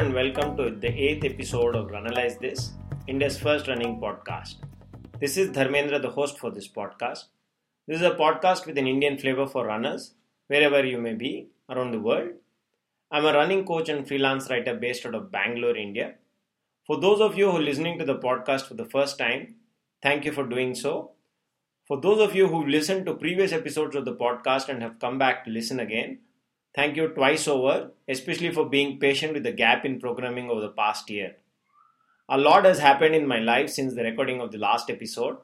And welcome to the eighth episode of Runalyze This, India's first running podcast. This is Dharmendra, the host for this podcast. This is a podcast with an Indian flavor for runners, wherever you may be around the world. I'm a running coach and freelance writer based out of Bangalore, India. For those of you who are listening to the podcast for the first time, thank you for doing so. For those of you who've listened to previous episodes of the podcast and have come back to listen again, Thank you twice over, especially for being patient with the gap in programming over the past year. A lot has happened in my life since the recording of the last episode.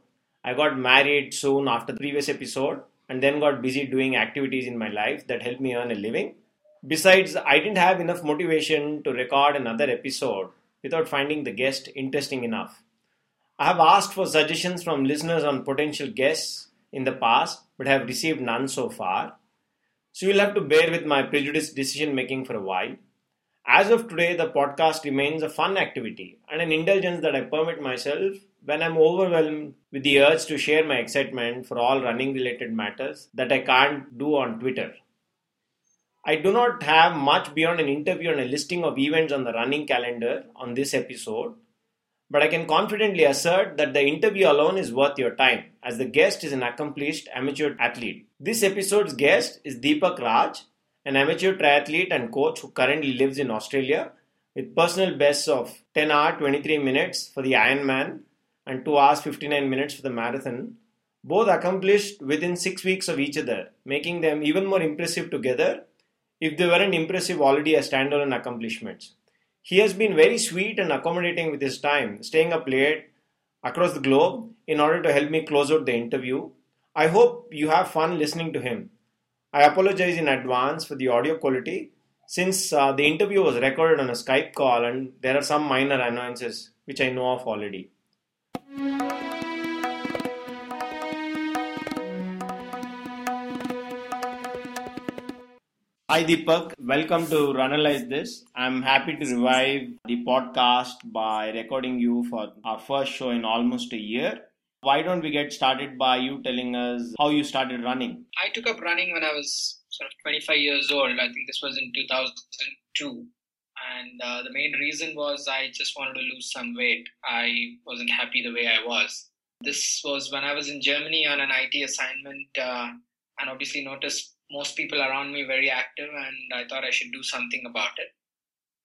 I got married soon after the previous episode and then got busy doing activities in my life that helped me earn a living. Besides, I didn't have enough motivation to record another episode without finding the guest interesting enough. I have asked for suggestions from listeners on potential guests in the past but have received none so far. So you'll have to bear with my prejudiced decision making for a while. As of today, the podcast remains a fun activity and an indulgence that I permit myself when I'm overwhelmed with the urge to share my excitement for all running related matters that I can't do on Twitter. I do not have much beyond an interview and a listing of events on the running calendar on this episode, but I can confidently assert that the interview alone is worth your time, as the guest is an accomplished amateur athlete. This episode's guest is Deepak Raj, an amateur triathlete and coach who currently lives in Australia with personal bests of 10 hours 23 minutes for the Ironman and 2 hours 59 minutes for the marathon, both accomplished within 6 weeks of each other, making them even more impressive together if they weren't impressive already as standalone accomplishments. He has been very sweet and accommodating with his time, staying up late across the globe in order to help me close out the interview. I hope you have fun listening to him. I apologize in advance for the audio quality since uh, the interview was recorded on a Skype call and there are some minor annoyances which I know of already. Hi Deepak, welcome to Runalyze This. I'm happy to revive the podcast by recording you for our first show in almost a year. Why don't we get started by you telling us how you started running? I took up running when I was sort of 25 years old. I think this was in 2002. And uh, the main reason was I just wanted to lose some weight. I wasn't happy the way I was. This was when I was in Germany on an IT assignment uh, and obviously noticed most people around me very active and I thought I should do something about it.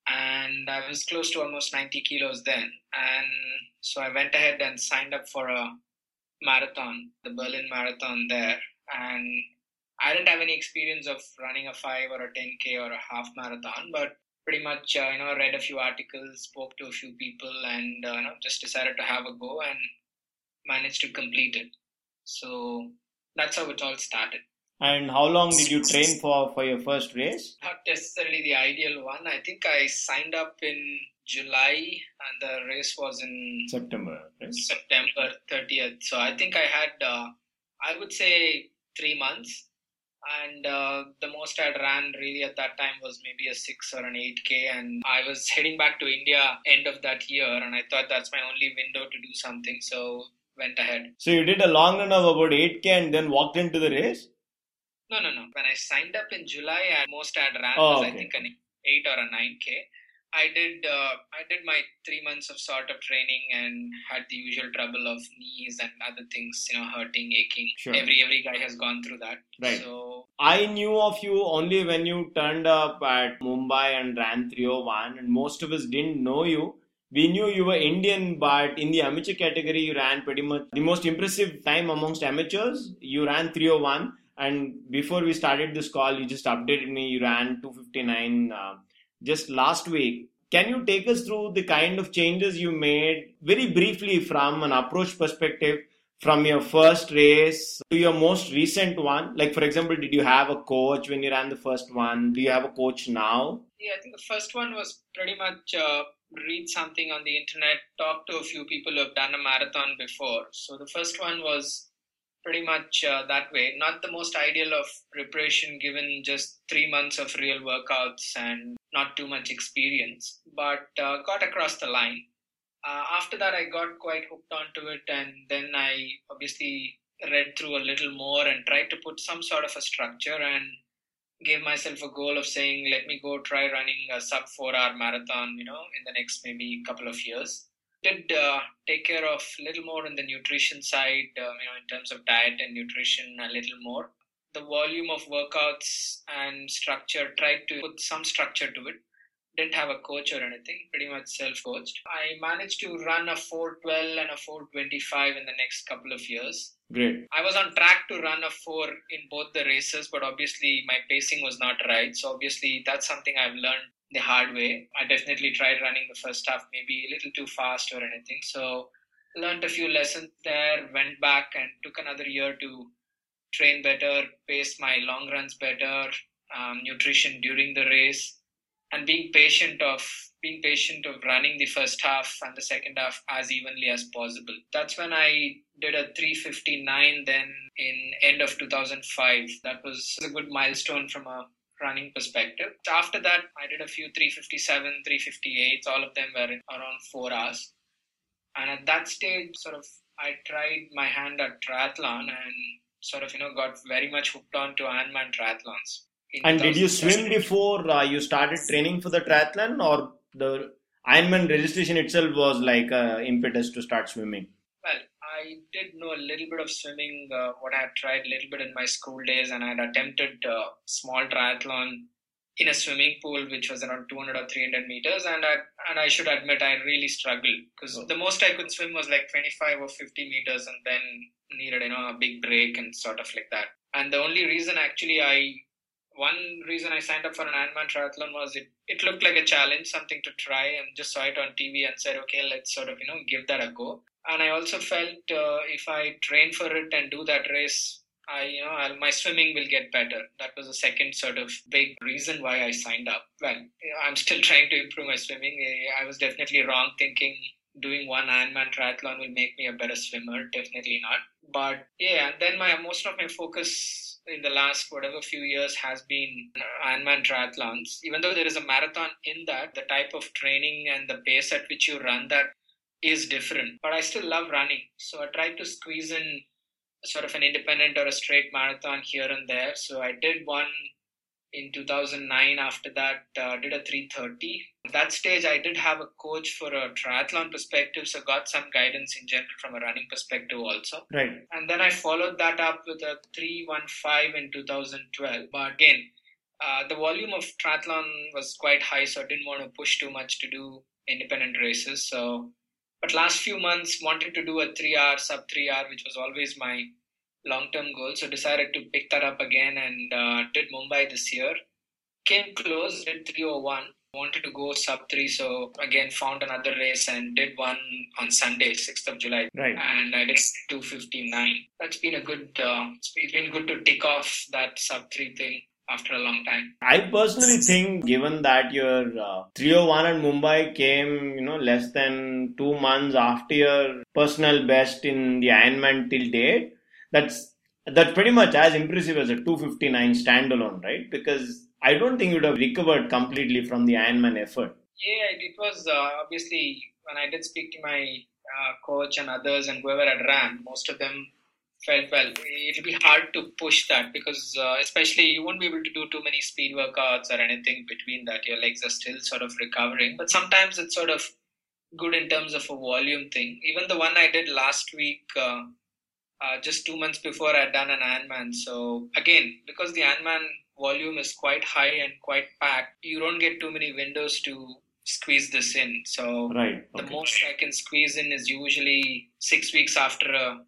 And I was close to almost 90 kilos then. And so I went ahead and signed up for a marathon, the Berlin Marathon there. And I didn't have any experience of running a 5 or a 10K or a half marathon, but pretty much, uh, you know, read a few articles, spoke to a few people, and, uh, you know, just decided to have a go and managed to complete it. So that's how it all started. And how long did you train for for your first race? Not necessarily the ideal one. I think I signed up in July and the race was in September. Right? September 30th. So I think I had, uh, I would say, three months. And uh, the most I'd ran really at that time was maybe a six or an 8K. And I was heading back to India end of that year. And I thought that's my only window to do something. So went ahead. So you did a long run of about 8K and then walked into the race? No, no, no. When I signed up in July, I most I'd ran Oh, was okay. I think an eight or a nine k. I did uh, I did my three months of sort of training and had the usual trouble of knees and other things, you know, hurting, aching. Sure. Every every guy has gone through that. Right. So I knew of you only when you turned up at Mumbai and ran 301, and most of us didn't know you. We knew you were Indian, but in the amateur category, you ran pretty much the most impressive time amongst amateurs. You ran 301, and before we started this call, you just updated me. You ran 259 uh, just last week. Can you take us through the kind of changes you made very briefly from an approach perspective? from your first race to your most recent one? Like, for example, did you have a coach when you ran the first one? Do you have a coach now? yeah, I think the first one was pretty much uh, read something on the internet, talk to a few people who have done a marathon before. So the first one was pretty much uh, that way. Not the most ideal of preparation given just three months of real workouts and not too much experience, but uh, got across the line. Uh, after that, I got quite hooked onto it, and then I obviously read through a little more and tried to put some sort of a structure and gave myself a goal of saying, let me go try running a sub four hour marathon, you know, in the next maybe couple of years. Did uh, take care of a little more in the nutrition side, uh, you know, in terms of diet and nutrition, a little more. The volume of workouts and structure, tried to put some structure to it didn't have a coach or anything, pretty much self coached. I managed to run a 412 and a 425 in the next couple of years. Great. I was on track to run a 4 in both the races, but obviously my pacing was not right. So, obviously, that's something I've learned the hard way. I definitely tried running the first half maybe a little too fast or anything. So, learned a few lessons there, went back and took another year to train better, pace my long runs better, um, nutrition during the race and being patient of being patient of running the first half and the second half as evenly as possible. That's when I did a 359 then in end of 2005. That was a good milestone from a running perspective. After that, I did a few 357, 358. All of them were around four hours. And at that stage, sort of, I tried my hand at triathlon and sort of, you know, got very much hooked on to Ironman triathlons. And did you swim before uh, you started training for the triathlon, or the Ironman registration itself was like uh, impetus to start swimming? I did know a little bit of swimming. Uh, what I had tried a little bit in my school days, and I had attempted a small triathlon in a swimming pool, which was around 200 or 300 meters, and I and I should admit I really struggled because oh. the most I could swim was like 25 or 50 meters, and then needed you know a big break and sort of like that. And the only reason actually I one reason I signed up for an Ironman triathlon was it, it looked like a challenge, something to try, and just saw it on TV and said, okay, let's sort of, you know, give that a go. And I also felt uh, if I train for it and do that race, I, you know, I'll, my swimming will get better. That was the second sort of big reason why I signed up. Well, I'm still trying to improve my swimming. I was definitely wrong thinking doing one Ironman triathlon will make me a better swimmer. Definitely not. But yeah, and then my most of my focus in the last whatever few years has been uh, Ironman triathlons. Even though there is a marathon in that, the type of training and the pace at which you run that is different. But I still love running, so I try to squeeze in sort of an independent or a straight marathon here and there. So I did one in 2009 after that uh, did a 330 at that stage i did have a coach for a triathlon perspective so got some guidance in general from a running perspective also. Right. And then i followed that up with a 315 in 2012 but again uh, the volume of triathlon was quite high so i didn't want to push too much to do independent races. So but last few months wanted to do a 3 hour sub 3 hour which was always my long-term goal. So decided to pick that up again and uh, did Mumbai this year. Came close, did 301. Wanted to go sub three, so again found another race and did one on Sunday, 6th of July. Right. And I did 259. That's been a good. Uh, it's been good to tick off that sub three thing after a long time. I personally think, given that your uh, 301 and Mumbai came, you know, less than two months after your personal best in the Ironman till date, that's that's pretty much as impressive as a 259 standalone, right? Because I don't think you would have recovered completely from the Ironman effort. Yeah, it was uh, obviously when I did speak to my uh, coach and others and whoever had ran, most of them felt well. It'll be hard to push that because, uh, especially, you won't be able to do too many speed workouts or anything between that. Your legs are still sort of recovering, but sometimes it's sort of good in terms of a volume thing. Even the one I did last week uh, uh, just two months before I'd done an Ironman. So again, because the Ironman volume is quite high and quite packed, you don't get too many windows to squeeze this in. So right. okay. the most I can squeeze in is usually six weeks after a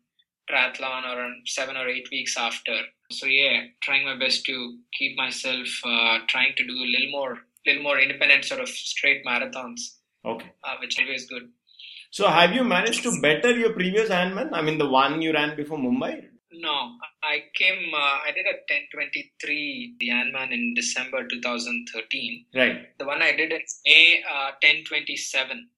triathlon or seven or eight weeks after. So yeah, trying my best to keep myself uh, trying to do a little more, little more independent sort of straight marathons. Okay. Uh, which is always good. So have you managed to better your previous Ironman? I mean, the one you ran before Mumbai? No, I came, uh, I did a 1023, the Ironman in December 2013. Right. The one I did in May, uh, 1027.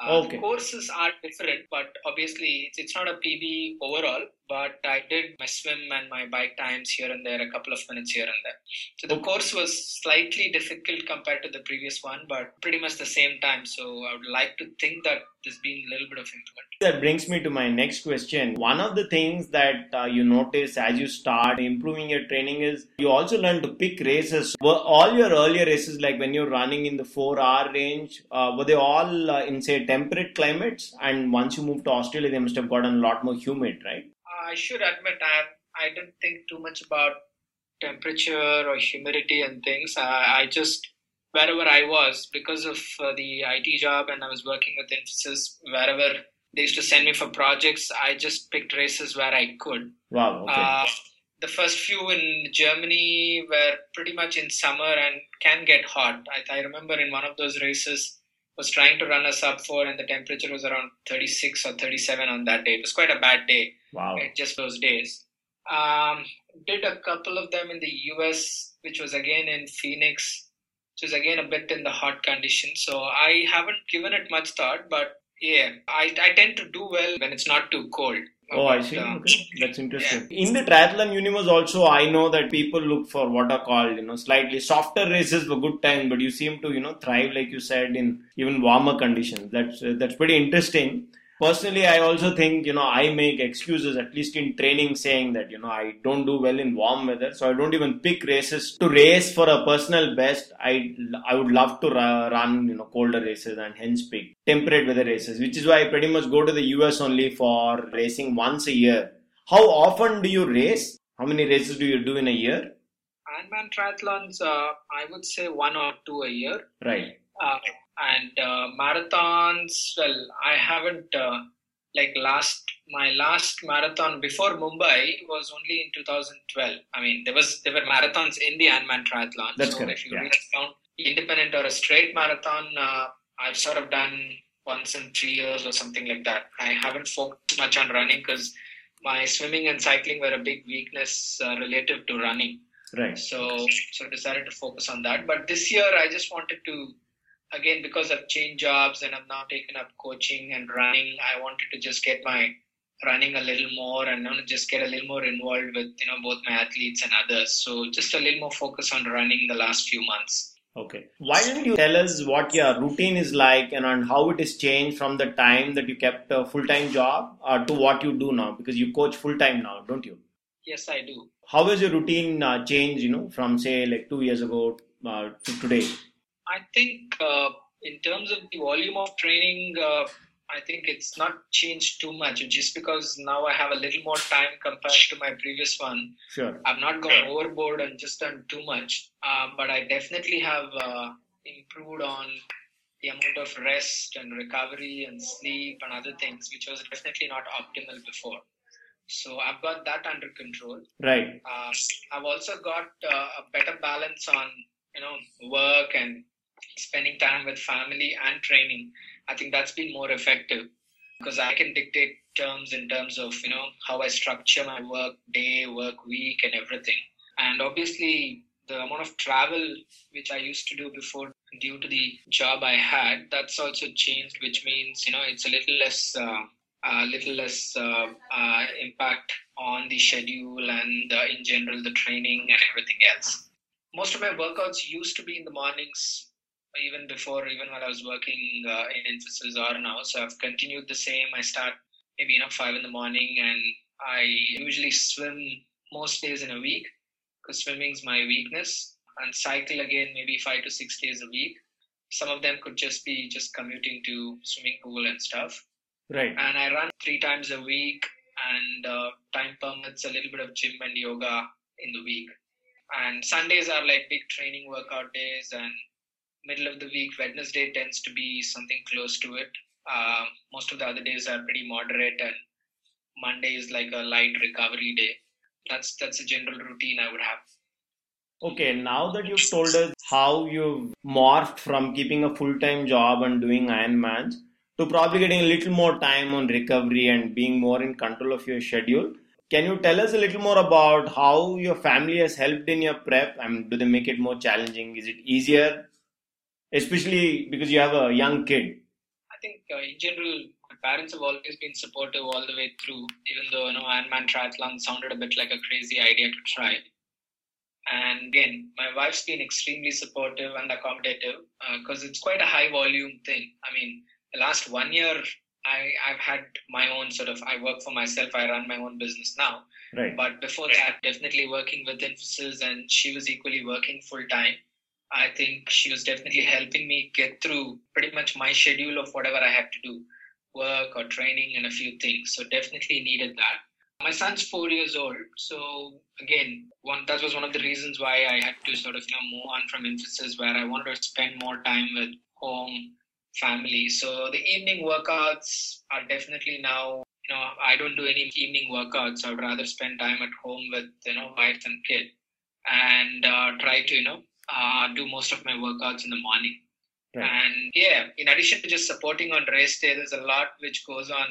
Uh, okay. courses are different, but obviously it's, it's not a PB overall, but I did my swim and my bike times here and there, a couple of minutes here and there. So the course was slightly difficult compared to the previous one, but pretty much the same time. So I would like to think that there's been a little bit of improvement. That brings me to my next question. One of the things that uh, you notice as you start improving your training is you also learn to pick races. Were all your earlier races, like when you're running in the four hour range, uh, were they all uh, in, say, temperate climates? And once you moved to Australia, they must have gotten a lot more humid, right? I should admit, I, I didn't think too much about temperature or humidity and things. I, I just wherever I was because of uh, the IT job and I was working with Infosys, wherever they used to send me for projects, I just picked races where I could. Wow. Okay. Uh, the first few in Germany were pretty much in summer and can get hot. I, I remember in one of those races was trying to run a sub four and the temperature was around 36 or 37 on that day. It was quite a bad day. Wow. Just those days. Um, did a couple of them in the US, which was again in Phoenix which is again a bit in the hot condition. So I haven't given it much thought, but yeah, I, I tend to do well when it's not too cold. Oh, I see. Um, okay. That's interesting. Yeah. In the triathlon universe, also, I know that people look for what are called, you know, slightly softer races for good time, but you seem to, you know, thrive, like you said, in even warmer conditions. That's uh, that's pretty interesting personally i also think you know i make excuses at least in training saying that you know i don't do well in warm weather so i don't even pick races to race for a personal best i i would love to run you know colder races and hence pick temperate weather races which is why i pretty much go to the us only for racing once a year how often do you race how many races do you do in a year Ironman triathlons, uh, I would say one or two a year. Right. Uh, and uh, marathons well i haven't uh, like last my last marathon before mumbai was only in 2012 i mean there was there were marathons in the Ironman triathlon. That's so correct if you yeah. really count independent or a straight marathon uh, i've sort of done once in three years or something like that. I haven't focused much on running because my swimming and cycling were a big weakness uh, relative to running. Right. So so decided to focus on that. But this year i just wanted to again because I've changed jobs and I've now taken up coaching and running, I wanted to just get my running a little more and just get a little more involved with you know both my athletes and others. So just a little more focus on running the last few months. Okay. Why don't you tell us what your routine is like and on how it has changed from the time that you kept a full time job uh, to what you do now? Because you coach full time now, don't you? Yes, I do. How has your routine uh, changed, you know, from say like two years ago uh, to today? I think uh, in terms of the volume of training, uh, I think it's not changed too much. Just because now I have a little more time compared to my previous one. Sure. I've not gone overboard and just done too much. Uh, but I definitely have uh, improved on the amount of rest and recovery and sleep and other things, which was definitely not optimal before. So I've got that under control. Right. Uh, I've also got uh, a better balance on you know work and spending time with family and training, I think that's been more effective because I can dictate terms in terms of you know how I structure my work day, work week, and everything. And obviously, the amount of travel which I used to do before due to the job I had, that's also changed, which means you know it's a little less. Uh, a little less uh, uh, impact on the schedule and in general the training and everything else. Most of my workouts used to be in the mornings even before, even while I was working uh, in Infosys or now. So I've continued the same. I start maybe you know five in the morning, and I usually swim most days in a week because swimming is my weakness, and cycle again maybe five to six days a week. Some of them could just be just commuting to swimming pool and stuff. Right. And I run three times a week, and uh, time permits a little bit of gym and yoga in the week. And Sundays are like big training workout days, and middle of the week, Wednesday tends to be something close to it. Uh, most of the other days are pretty moderate, and Monday is like a light recovery day. That's that's a general routine I would have. Okay, now that you've told us how you've morphed from keeping a full time job and doing Ironmans to probably getting a little more time on recovery and being more in control of your schedule, can you tell us a little more about how your family has helped in your prep? I mean, do they make it more challenging? Is it easier especially because you have a young kid? I think uh, in general, my parents have always been supportive all the way through, even though you know Ironman triathlon sounded a bit like a crazy idea to try. And again, my wife's been extremely supportive and accommodative because uh, it's quite a high volume thing. I mean, the last one year, I, I've had my own sort of, I work for myself, I run my own business now. Right. But before that, definitely working with Infosys, and she was equally working full time. I think she was definitely helping me get through pretty much my schedule of whatever I had to do, work or training and a few things. So definitely needed that. My son's four years old, so again, one that was one of the reasons why I had to sort of you know move on from Infosys where I wanted to spend more time with home, family. So the evening workouts are definitely now. You know, I don't do any evening workouts. I would rather spend time at home with you know wife and kid, and uh, try to you know uh, do most of my workouts in the morning. Right. And yeah, in addition to just supporting on race day, there's a lot which goes on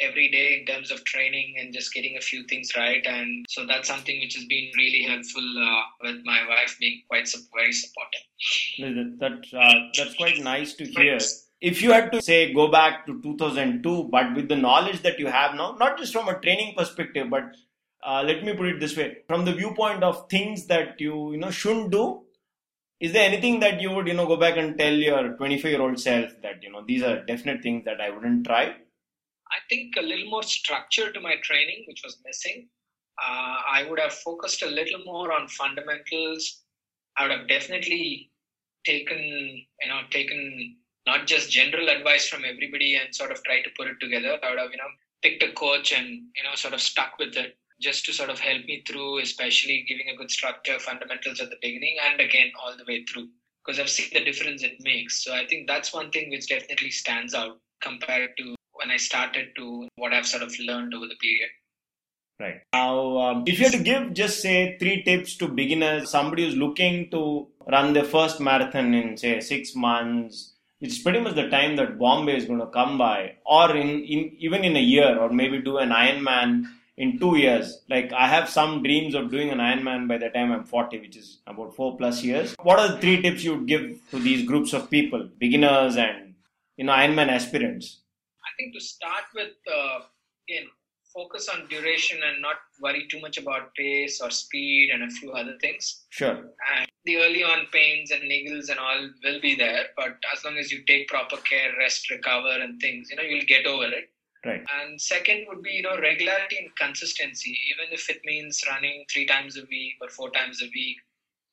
every day in terms of training and just getting a few things right. And so that's something which has been really helpful uh, with my wife being quite very supportive. That, uh, that's quite nice to hear. If you had to say go back to 2002, but with the knowledge that you have now, not just from a training perspective, but uh, let me put it this way: from the viewpoint of things that you you know shouldn't do, is there anything that you would you know go back and tell your 25 year old self that you know these are definite things that I wouldn't try? I think a little more structure to my training, which was missing. Uh, I would have focused a little more on fundamentals. I would have definitely taken, you know, taken not just general advice from everybody and sort of tried to put it together. I would have, you know, picked a coach and, you know, sort of stuck with it just to sort of help me through, especially giving a good structure, fundamentals at the beginning and again all the way through. Because I've seen the difference it makes. So I think that's one thing which definitely stands out compared to when I started to what I've sort of learned over the period. Right. Now, um, if you had to give just say three tips to beginners, somebody who's looking to run their first marathon in say six months, it's pretty much the time that Bombay is going to come by, or in, in even in a year, or maybe do an Ironman in two years. Like I have some dreams of doing an Ironman by the time I'm 40, which is about four plus years. What are the three tips you would give to these groups of people, beginners and you know Ironman aspirants? I think to start with, uh, again, focus on duration and not worry too much about pace or speed and a few other things. Sure. And the early on pains and niggles and all will be there, but as long as you take proper care, rest, recover, and things, you know, you'll get over it. Right. And second would be, you know, regularity and consistency, even if it means running three times a week or four times a week.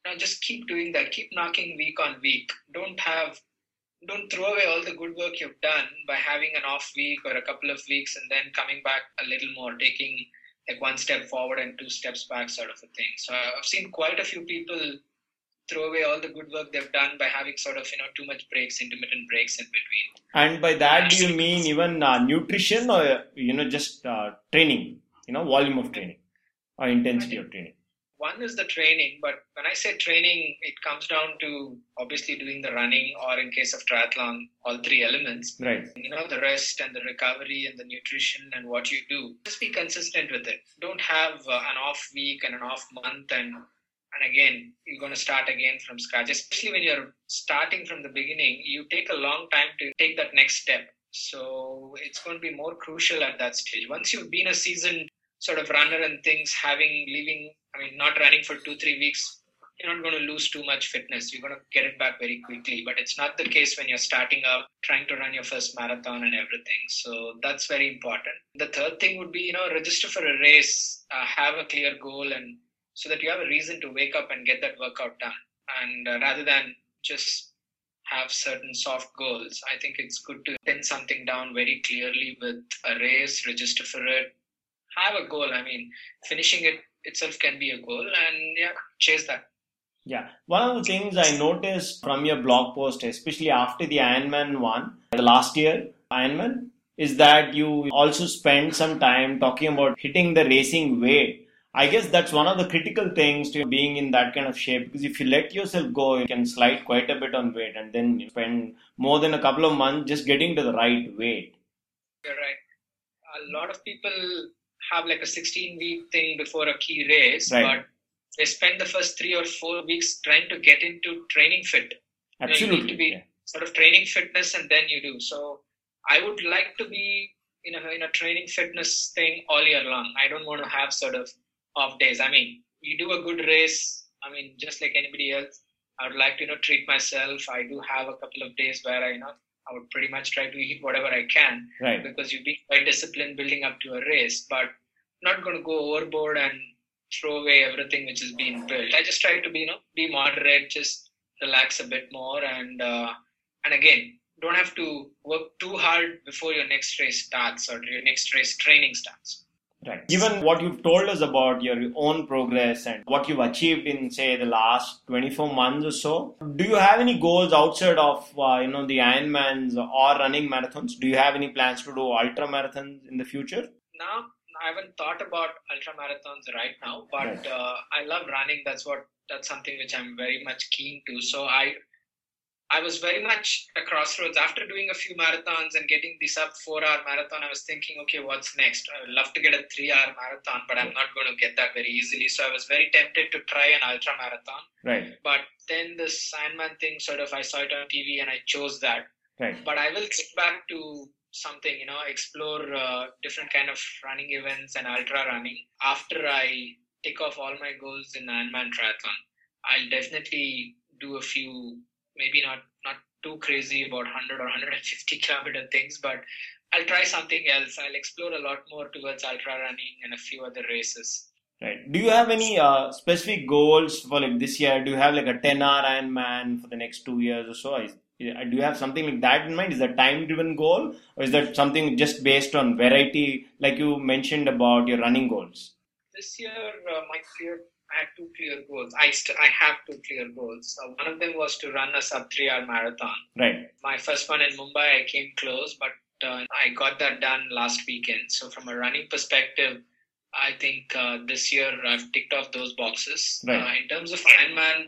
You know, just keep doing that. Keep knocking week on week. Don't have don't throw away all the good work you've done by having an off week or a couple of weeks and then coming back a little more, taking like one step forward and two steps back, sort of a thing. So I've seen quite a few people throw away all the good work they've done by having sort of you know too much breaks, intermittent breaks in between. And by that, do you mean even uh, nutrition or you know just uh, training? You know, volume of training or intensity of training one is the training, but when I say training, it comes down to obviously doing the running or in case of triathlon, all three elements. Right. You know, the rest and the recovery and the nutrition and what you do. Just be consistent with it. Don't have uh, an off week and an off month and and again you're going to start again from scratch especially when you're starting from the beginning you take a long time to take that next step so it's going to be more crucial at that stage once you've been a seasoned sort of runner and things having leaving I mean, not running for two, three weeks, you're not going to lose too much fitness. You're going to get it back very quickly. But it's not the case when you're starting out, trying to run your first marathon and everything. So that's very important. The third thing would be, you know, register for a race, uh, have a clear goal, and so that you have a reason to wake up and get that workout done. And uh, rather than just have certain soft goals, I think it's good to pin something down very clearly with a race, register for it, have a goal. I mean, finishing it itself can be a goal and yeah chase that yeah one of the things i noticed from your blog post especially after the ironman one the last year ironman is that you also spend some time talking about hitting the racing weight i guess that's one of the critical things to being in that kind of shape because if you let yourself go you can slide quite a bit on weight and then you spend more than a couple of months just getting to the right weight you're right a lot of people have like a 16 week thing before a key race, right. but they spend the first three or four weeks trying to get into training fit. Absolutely. You, know, you need to be yeah. sort of training fitness and then you do. So I would like to be in a in a training fitness thing all year long. I don't want to have sort of off days. I mean, you do a good race. I mean, just like anybody else, I would like to you know treat myself. I do have a couple of days where I you know I would pretty much try to eat whatever I can right. because you've been quite disciplined building up to a race, but not going to go overboard and throw away everything which has been built. I just try to be you know be moderate, just relax a bit more, and uh, and again don't have to work too hard before your next race starts or your next race training starts. Right. Given what you've told us about your own progress and what you've achieved in, say, the last 24 months or so, do you have any goals outside of, uh, you know, the Ironmans or running marathons? Do you have any plans to do ultra marathons in the future? Now, I haven't thought about ultra marathons right now, but uh, I love running. That's what that's something which I'm very much keen to. So I I was very much a crossroads after doing a few marathons and getting the sub four hour marathon. I was thinking, okay, what's next? I would love to get a three hour marathon, but I'm not going to get that very easily. So I was very tempted to try an ultra marathon. Right. But then the Ironman thing, sort of, I saw it on TV and I chose that. Right. But I will get back to something, you know, explore uh, different kind of running events and ultra running after I tick off all my goals in the Ironman triathlon. I'll definitely do a few maybe not not too crazy about 100 or 150 kilometer things but i'll try something else. I'll explore a lot more towards ultra running and a few other races. Right. Do you have any uh, specific goals for like this year? Do you have like a 10 hour ironman for the next two years or so? Do you have something like that in mind? Is that time driven goal or is that something just based on variety like you mentioned about your running goals? This year uh, my clear I had two clear goals. I st- I have two clear goals. Uh, one of them was to run a sub three hour marathon. Right. My first one in Mumbai, I came close, but uh, I got that done last weekend. So from a running perspective, I think uh, this year I've ticked off those boxes. Right. Uh, in terms of Ironman,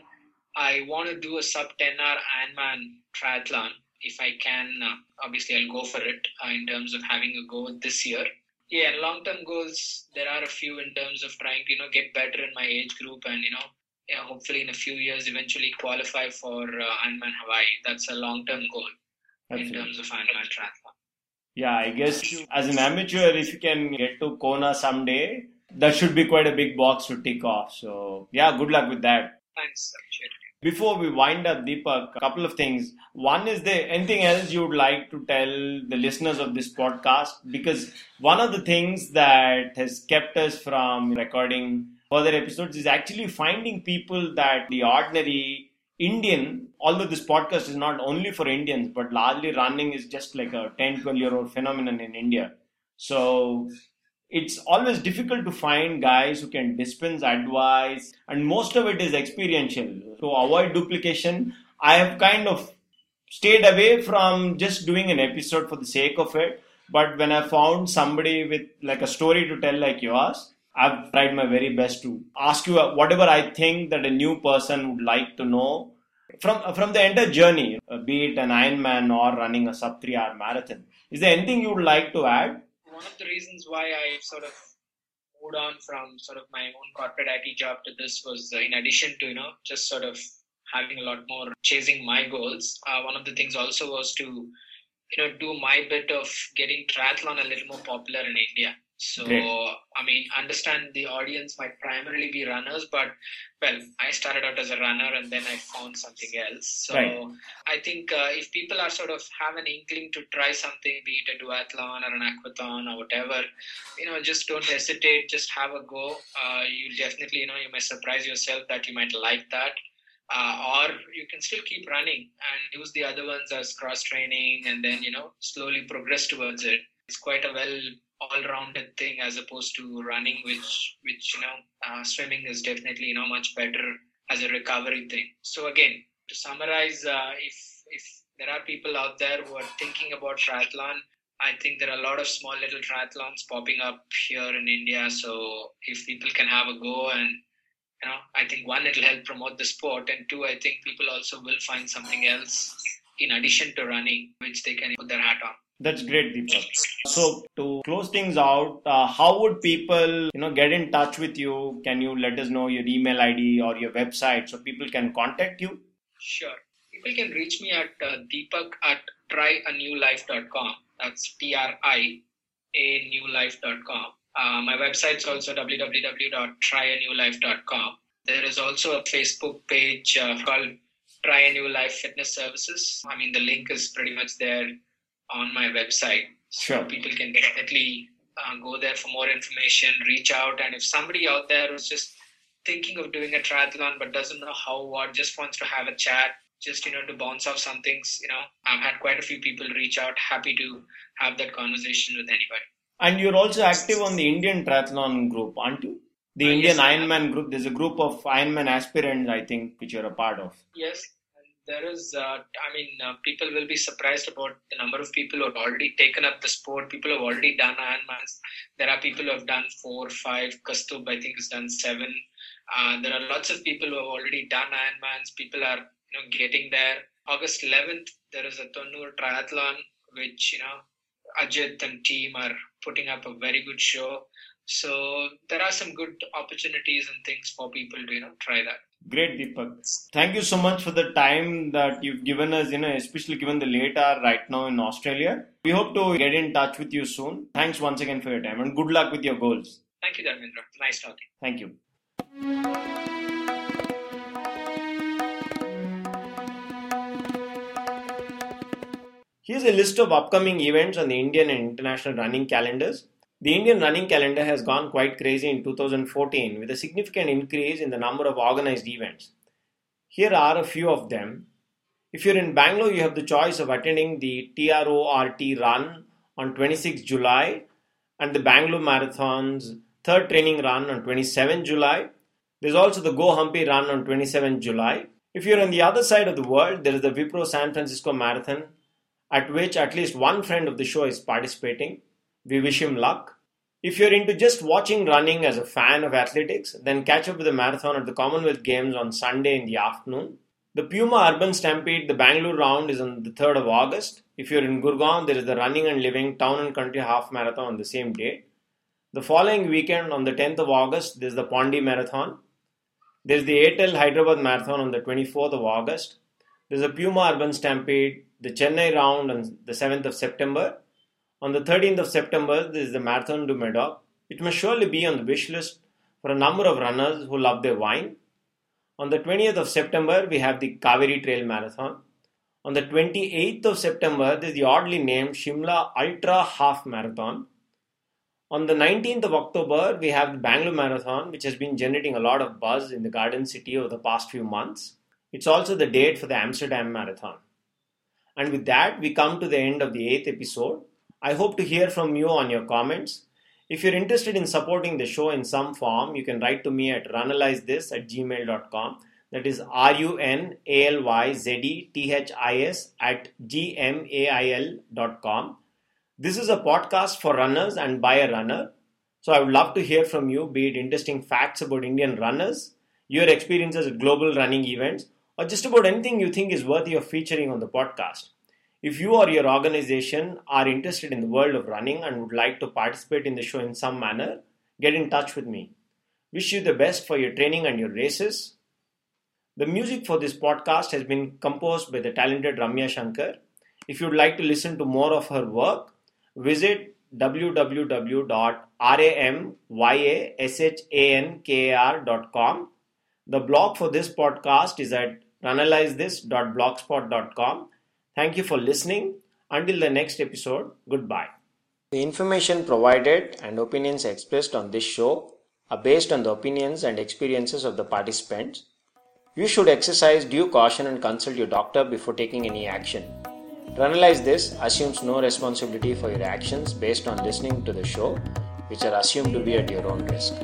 I want to do a sub 10 hour Ironman triathlon. If I can, uh, obviously I'll go for it uh, in terms of having a go this year yeah, and long term goals, there are a few in terms of trying to, you know, get better in my age group and, you know, yeah, hopefully in a few years eventually qualify for uh, Ironman Hawaii. That's a long term goal Absolutely. in terms of Ironman triathlon. Yeah, I guess as an amateur, if you can get to Kona someday, that should be quite a big box to tick off. So, yeah, good luck with that. Thanks, appreciate it. Before we wind up, Deepak, a couple of things. One is there anything else you would like to tell the listeners of this podcast? Because one of the things that has kept us from recording further episodes is actually finding people that the ordinary Indian, although this podcast is not only for Indians, but largely running is just like a 10, 12 year old phenomenon in India. So it's always difficult to find guys who can dispense advice and most of it is experiential. To avoid duplication. I have kind of stayed away from just doing an episode for the sake of it but when i found somebody with like a story to tell like yours i've tried my very best to ask you whatever i think that a new person would like to know from from the entire journey be it an ironman or running a sub 3 hour marathon. Is there anything you would like to add one of the reasons why I sort of moved on from sort of my own corporate IT job to this was uh, in addition to you know just sort of having a lot more chasing my goals. Uh, one of the things also was to you know do my bit of getting triathlon a little more popular in India. So, Great. I mean, understand the audience might primarily be runners, but well, I started out as a runner and then I found something else. So, right. I think uh, if people are sort of have an inkling to try something, be it a duathlon or an aquathon or whatever, you know, just don't hesitate, just have a go. Uh, you definitely, you know, you may surprise yourself that you might like that. Uh, or you can still keep running and use the other ones as cross training and then you know slowly progress towards it it's quite a well all-rounded thing as opposed to running, which which you know uh, swimming is definitely you know much better as a recovery thing. So again, to summarize, uh, if if there are people out there who are thinking about triathlon, I think there are a lot of small little triathlons popping up here in India. So if people can have a go and you know, I think one it'll help promote the sport, and two, I think people also will find something else in addition to running, which they can put their hat on. That's great, Deepak. So to close things out, uh, how would people, you know, get in touch with you? Can you let us know your email ID or your website so people can contact you? Sure. People can reach me at uh, deepak at tryanewlife.com. That's T R I A newlife.com. Uh, my website is also www.tryanewlife.com. There is also a Facebook page uh, called Try a New Life Fitness Services. I mean, the link is pretty much there on my website. So Sure. people can definitely uh, go there for more information, reach out. And if somebody out there who's just thinking of doing a triathlon but doesn't know how or just wants to have a chat, just, you know, to bounce off some things, you know, I've had quite a few people reach out. Happy to have that conversation with anybody. And you're also active on the Indian Triathlon group, aren't you? The Uh, Indian yes, Ironman group. There's a group of Ironman aspirants, I think, which you're a part of. Yes, there is. Uh, I mean, uh, people will be surprised about the number of people who have already taken up the sport. People have already done Ironmans. There are people who have done four, five. Kaustubh, I think, has done seven. Uh, there are lots of people who have already done Ironmans. People are, you know, getting there. August 11th, there is a Tonnur Triathlon, which you know, Ajit and team are putting up a very good show. So there are some good opportunities and things for people to you know try that. Great, Deepak. Thank you so much for the time that you've given us, you know, especially given the late hour right now in Australia. We hope to get in touch with you soon. Thanks once again for your time and good luck with your goals. Thank you, Dharmendra. Nice talking. Thank you. Here's a list of upcoming events on the Indian and international running calendars. The Indian running calendar has gone quite crazy in 2014 with a significant increase in the number of organized events. Here are a few of them. If you're in Bangalore, you have the choice of attending the TRORT run on 26 July and the Bangalore Marathon's third training run on 27 July. There's also the Go Hampi run on 27 July. If you're on the other side of the world, there is the Wipro San Francisco Marathon, at which at least one friend of the show is participating. We wish him luck. If you're into just watching running as a fan of athletics, then catch up with the marathon at the Commonwealth Games on Sunday in the afternoon. The Puma Urban Stampede, the Bangalore round, is on the 3rd of August. If you're in Gurgaon, there is the Running and Living Town and Country Half Marathon on the same day. The following weekend, on the 10th of August, there's the Pondi Marathon. There's the Airtel Hyderabad Marathon on the 24th of August. There's a Puma Urban Stampede, the Chennai round on the 7th of September. On the 13th of September, there is the Marathon du Medoc, which must surely be on the wish list for a number of runners who love their wine. On the 20th of September, we have the Kaveri Trail Marathon. On the 28th of September, there is the oddly named Shimla Ultra Half Marathon. On the 19th of October, we have the Bangalore Marathon, which has been generating a lot of buzz in the Garden City over the past few months. It's also the date for the Amsterdam Marathon. And with that, we come to the end of the eighth episode. I hope to hear from you on your comments. If you're interested in supporting the show in some form, you can write to me at runalyzethis at gmail.com. That is R U N A L Y Z E T H I S at gmail.com. This is a podcast for runners and by a runner. So I would love to hear from you, be it interesting facts about Indian runners, your experiences at global running events, or just about anything you think is worthy of featuring on the podcast. If you or your organization are interested in the world of running and would like to participate in the show in some manner, get in touch with me. Wish you the best for your training and your races. The music for this podcast has been composed by the talented Ramya Shankar. If you'd like to listen to more of her work, visit www.ramyashankar.com. The blog for this podcast is at runalyzethis.blogspot.com. Thank you for listening. Until the next episode, goodbye. The information provided and opinions expressed on this show are based on the opinions and experiences of the participants. You should exercise due caution and consult your doctor before taking any action. Runalyze this assumes no responsibility for your actions based on listening to the show, which are assumed to be at your own risk.